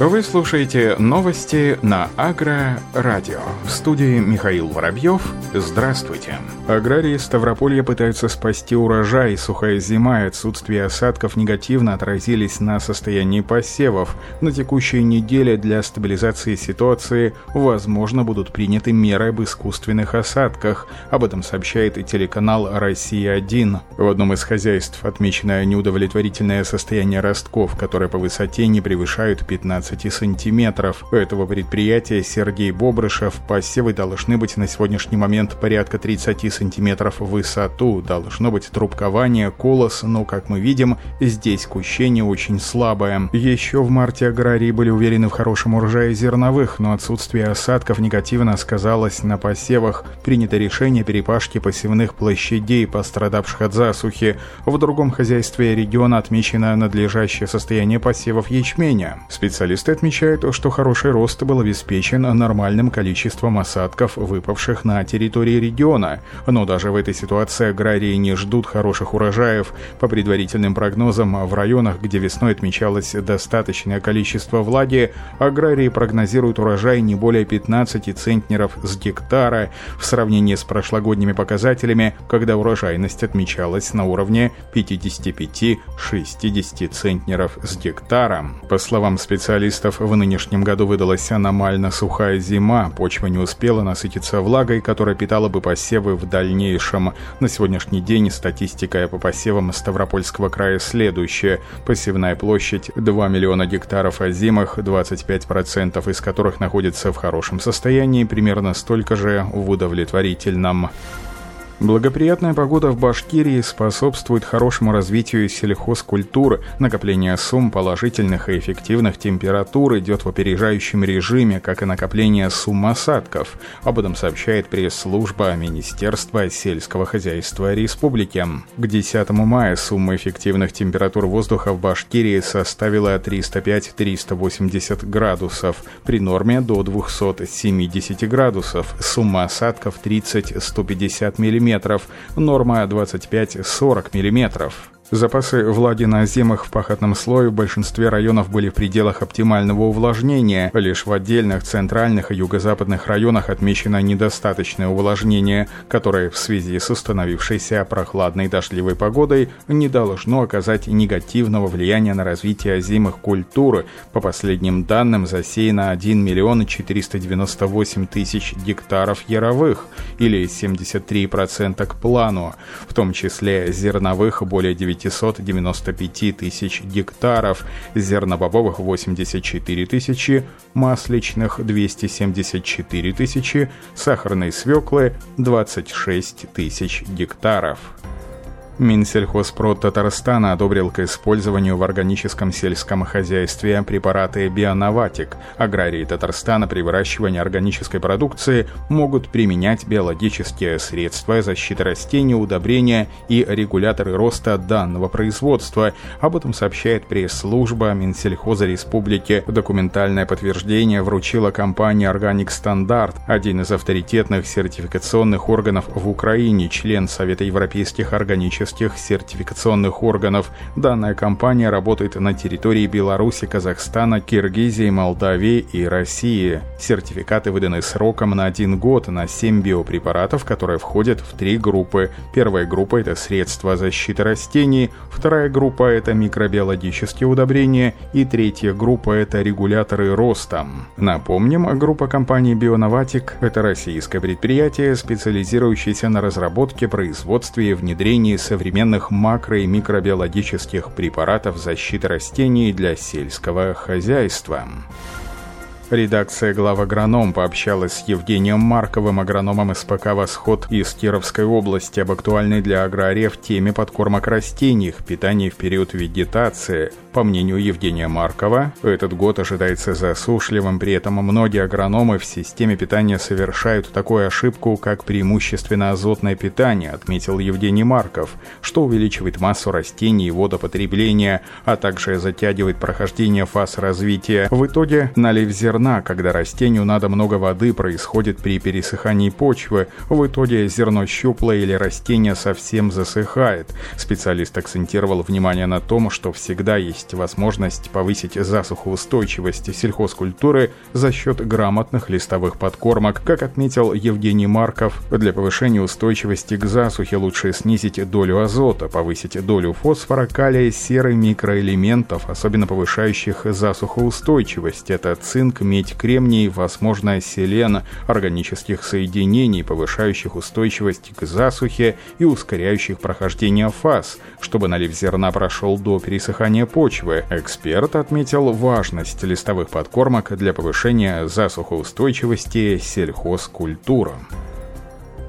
Вы слушаете новости на Агро-радио. В студии Михаил Воробьев. Здравствуйте. Аграрии Ставрополья пытаются спасти урожай. Сухая зима и отсутствие осадков негативно отразились на состоянии посевов. На текущей неделе для стабилизации ситуации, возможно, будут приняты меры об искусственных осадках. Об этом сообщает и телеканал «Россия-1». В одном из хозяйств отмечено неудовлетворительное состояние ростков, которые по высоте не превышают 15 15 сантиметров. У этого предприятия Сергей Бобрышев посевы должны быть на сегодняшний момент порядка 30 сантиметров в высоту. Должно быть трубкование, колос, но, как мы видим, здесь кущение очень слабое. Еще в марте аграрии были уверены в хорошем урожае зерновых, но отсутствие осадков негативно сказалось на посевах. Принято решение перепашки посевных площадей, пострадавших от засухи. В другом хозяйстве региона отмечено надлежащее состояние посевов ячменя. Специалисты Специалисты отмечают, что хороший рост был обеспечен нормальным количеством осадков, выпавших на территории региона. Но даже в этой ситуации аграрии не ждут хороших урожаев. По предварительным прогнозам, в районах, где весной отмечалось достаточное количество влаги, аграрии прогнозируют урожай не более 15 центнеров с гектара в сравнении с прошлогодними показателями, когда урожайность отмечалась на уровне 55-60 центнеров с гектара. По словам специалистов, специалистов, в нынешнем году выдалась аномально сухая зима, почва не успела насытиться влагой, которая питала бы посевы в дальнейшем. На сегодняшний день статистика по посевам Ставропольского края следующая. Посевная площадь 2 миллиона гектаров озимых, 25% из которых находится в хорошем состоянии, примерно столько же в удовлетворительном. Благоприятная погода в Башкирии способствует хорошему развитию сельхозкультуры. Накопление сумм положительных и эффективных температур идет в опережающем режиме, как и накопление сумм осадков. Об этом сообщает пресс-служба Министерства сельского хозяйства Республики. К 10 мая сумма эффективных температур воздуха в Башкирии составила 305-380 градусов, при норме до 270 градусов. Сумма осадков 30-150 мм мм, норма 25-40 мм. Запасы влаги на зимах в пахотном слое в большинстве районов были в пределах оптимального увлажнения. Лишь в отдельных центральных и юго-западных районах отмечено недостаточное увлажнение, которое в связи с установившейся прохладной дождливой погодой не должно оказать негативного влияния на развитие озимых культур. По последним данным, засеяно 1 миллион 498 тысяч гектаров яровых, или 73% к плану, в том числе зерновых более 9 595 тысяч гектаров, зернобобовых 84 тысячи, масличных 274 тысячи, сахарной свеклы 26 тысяч гектаров. Минсельхозпрод Татарстана одобрил к использованию в органическом сельском хозяйстве препараты Бионоватик. Аграрии Татарстана при выращивании органической продукции могут применять биологические средства защиты растений, удобрения и регуляторы роста данного производства. Об этом сообщает пресс-служба Минсельхоза Республики. Документальное подтверждение вручила компания Organic Standard, один из авторитетных сертификационных органов в Украине, член Совета европейских органических технических сертификационных органов. Данная компания работает на территории Беларуси, Казахстана, Киргизии, Молдавии и России. Сертификаты выданы сроком на один год на 7 биопрепаратов, которые входят в три группы. Первая группа – это средства защиты растений, вторая группа – это микробиологические удобрения и третья группа – это регуляторы роста. Напомним, группа компании Бионоватик – это российское предприятие, специализирующееся на разработке, производстве и внедрении современных макро- и микробиологических препаратов защиты растений для сельского хозяйства. Редакция глав агроном пообщалась с Евгением Марковым, агрономом СПК «Восход» из Кировской области, об актуальной для аграриев теме подкормок растений, их питании в период вегетации. По мнению Евгения Маркова, этот год ожидается засушливым, при этом многие агрономы в системе питания совершают такую ошибку, как преимущественно азотное питание, отметил Евгений Марков, что увеличивает массу растений и водопотребления, а также затягивает прохождение фаз развития. В итоге налив зерна зерна, когда растению надо много воды, происходит при пересыхании почвы. В итоге зерно щуплое или растение совсем засыхает. Специалист акцентировал внимание на том, что всегда есть возможность повысить засухоустойчивость сельхозкультуры за счет грамотных листовых подкормок. Как отметил Евгений Марков, для повышения устойчивости к засухе лучше снизить долю азота, повысить долю фосфора, калия, серы, микроэлементов, особенно повышающих засухоустойчивость. Это цинк, медь, кремний, возможно, селен, органических соединений, повышающих устойчивость к засухе и ускоряющих прохождение фаз, чтобы налив зерна прошел до пересыхания почвы. Эксперт отметил важность листовых подкормок для повышения засухоустойчивости сельхозкультур.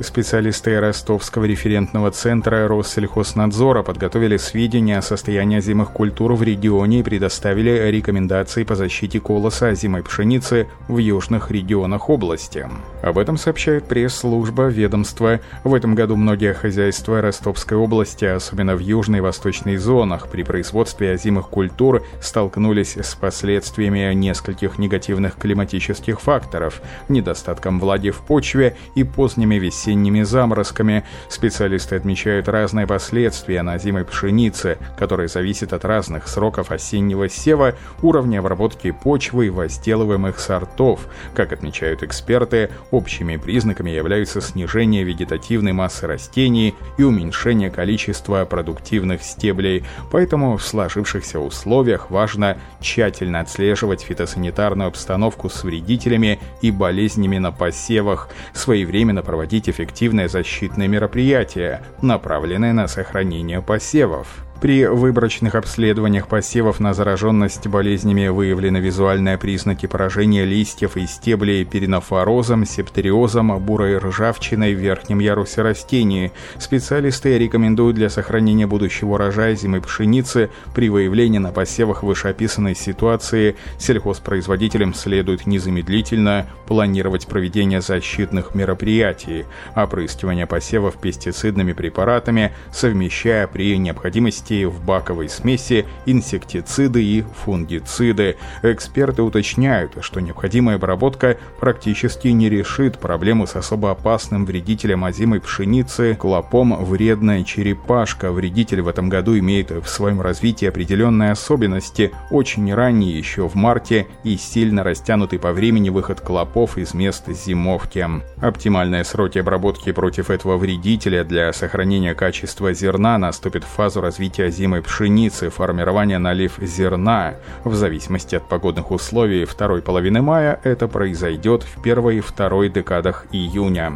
Специалисты Ростовского референтного центра Россельхознадзора подготовили сведения о состоянии озимых культур в регионе и предоставили рекомендации по защите колоса озимой пшеницы в южных регионах области. Об этом сообщает пресс-служба ведомства. В этом году многие хозяйства Ростовской области, особенно в южной и восточной зонах, при производстве озимых культур столкнулись с последствиями нескольких негативных климатических факторов, недостатком влаги в почве и поздними весенними осенними заморозками. Специалисты отмечают разные последствия на зимой пшеницы, которые зависят от разных сроков осеннего сева, уровня обработки почвы и возделываемых сортов. Как отмечают эксперты, общими признаками являются снижение вегетативной массы растений и уменьшение количества продуктивных стеблей. Поэтому в сложившихся условиях важно тщательно отслеживать фитосанитарную обстановку с вредителями и болезнями на посевах, своевременно проводить эффективное защитное мероприятие, направленное на сохранение посевов. При выборочных обследованиях посевов на зараженность болезнями выявлены визуальные признаки поражения листьев и стеблей перинофорозом, септериозом, бурой ржавчиной в верхнем ярусе растений. Специалисты рекомендуют для сохранения будущего урожая зимой пшеницы при выявлении на посевах вышеописанной ситуации сельхозпроизводителям следует незамедлительно планировать проведение защитных мероприятий, опрыскивание посевов пестицидными препаратами, совмещая при необходимости частей в баковой смеси инсектициды и фунгициды. Эксперты уточняют, что необходимая обработка практически не решит проблему с особо опасным вредителем озимой пшеницы клопом вредная черепашка. Вредитель в этом году имеет в своем развитии определенные особенности, очень ранний еще в марте и сильно растянутый по времени выход клопов из мест зимовки. Оптимальные сроки обработки против этого вредителя для сохранения качества зерна наступит в фазу развития развития озимой пшеницы, формирования налив зерна. В зависимости от погодных условий второй половины мая это произойдет в первой и второй декадах июня.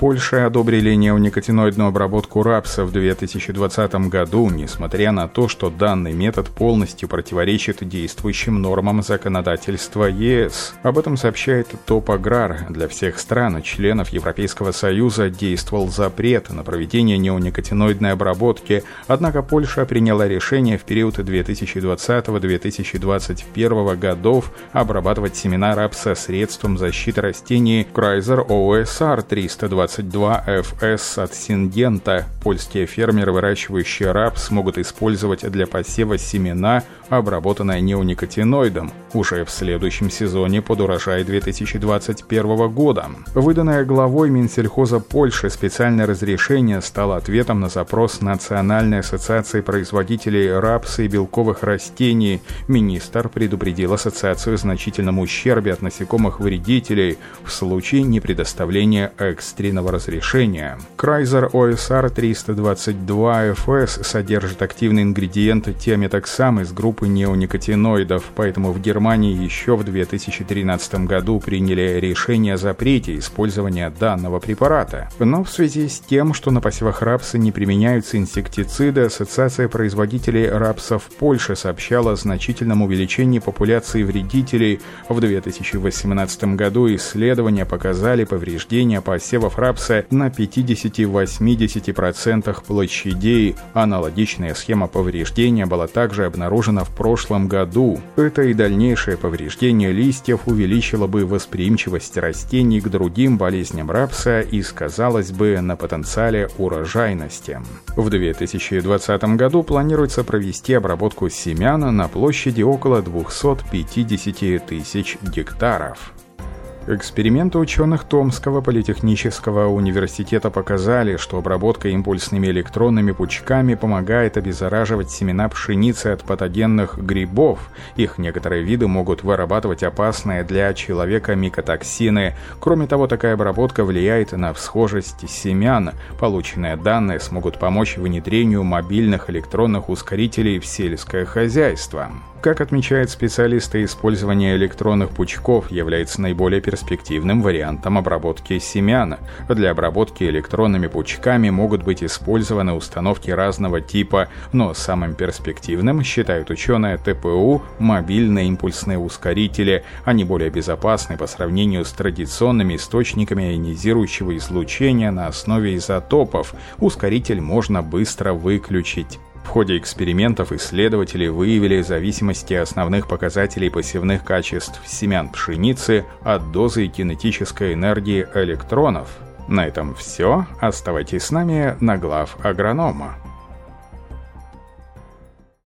Польше одобрили неоникотиноидную обработку рапса в 2020 году, несмотря на то, что данный метод полностью противоречит действующим нормам законодательства ЕС. Об этом сообщает Топаграр. Для всех стран, членов Европейского Союза, действовал запрет на проведение неоникотиноидной обработки, однако Польша приняла решение в период 2020-2021 годов обрабатывать семена рапса средством защиты растений Крайзер ОСР 320 22FS от Сингента. Польские фермеры, выращивающие рапс, могут использовать для посева семена, обработанные неоникотиноидом, уже в следующем сезоне под урожай 2021 года. Выданное главой Минсельхоза Польши специальное разрешение стало ответом на запрос Национальной ассоциации производителей рапса и белковых растений. Министр предупредил ассоциацию о значительном ущербе от насекомых-вредителей в случае непредоставления экстренного разрешения. Крайзер OSR 322 FS содержит активный ингредиент тиаметоксам из группы неоникотиноидов, поэтому в Германии еще в 2013 году приняли решение о запрете использования данного препарата. Но в связи с тем, что на посевах рапса не применяются инсектициды, Ассоциация производителей рапса в Польше сообщала о значительном увеличении популяции вредителей. В 2018 году исследования показали повреждения посевов рапса на 50-80% площадей. Аналогичная схема повреждения была также обнаружена в прошлом году. Это и дальнейшее повреждение листьев увеличило бы восприимчивость растений к другим болезням рапса и сказалось бы на потенциале урожайности. В 2020 году планируется провести обработку семян на площади около 250 тысяч гектаров. Эксперименты ученых Томского политехнического университета показали, что обработка импульсными электронными пучками помогает обеззараживать семена пшеницы от патогенных грибов. Их некоторые виды могут вырабатывать опасные для человека микотоксины. Кроме того, такая обработка влияет на всхожесть семян. Полученные данные смогут помочь внедрению мобильных электронных ускорителей в сельское хозяйство. Как отмечают специалисты, использование электронных пучков является наиболее перспективным вариантом обработки семян. Для обработки электронными пучками могут быть использованы установки разного типа, но самым перспективным считают ученые ТПУ мобильные импульсные ускорители. Они более безопасны по сравнению с традиционными источниками ионизирующего излучения на основе изотопов. Ускоритель можно быстро выключить. В ходе экспериментов исследователи выявили зависимости основных показателей посевных качеств семян пшеницы от дозы кинетической энергии электронов. На этом все. Оставайтесь с нами на глав агронома.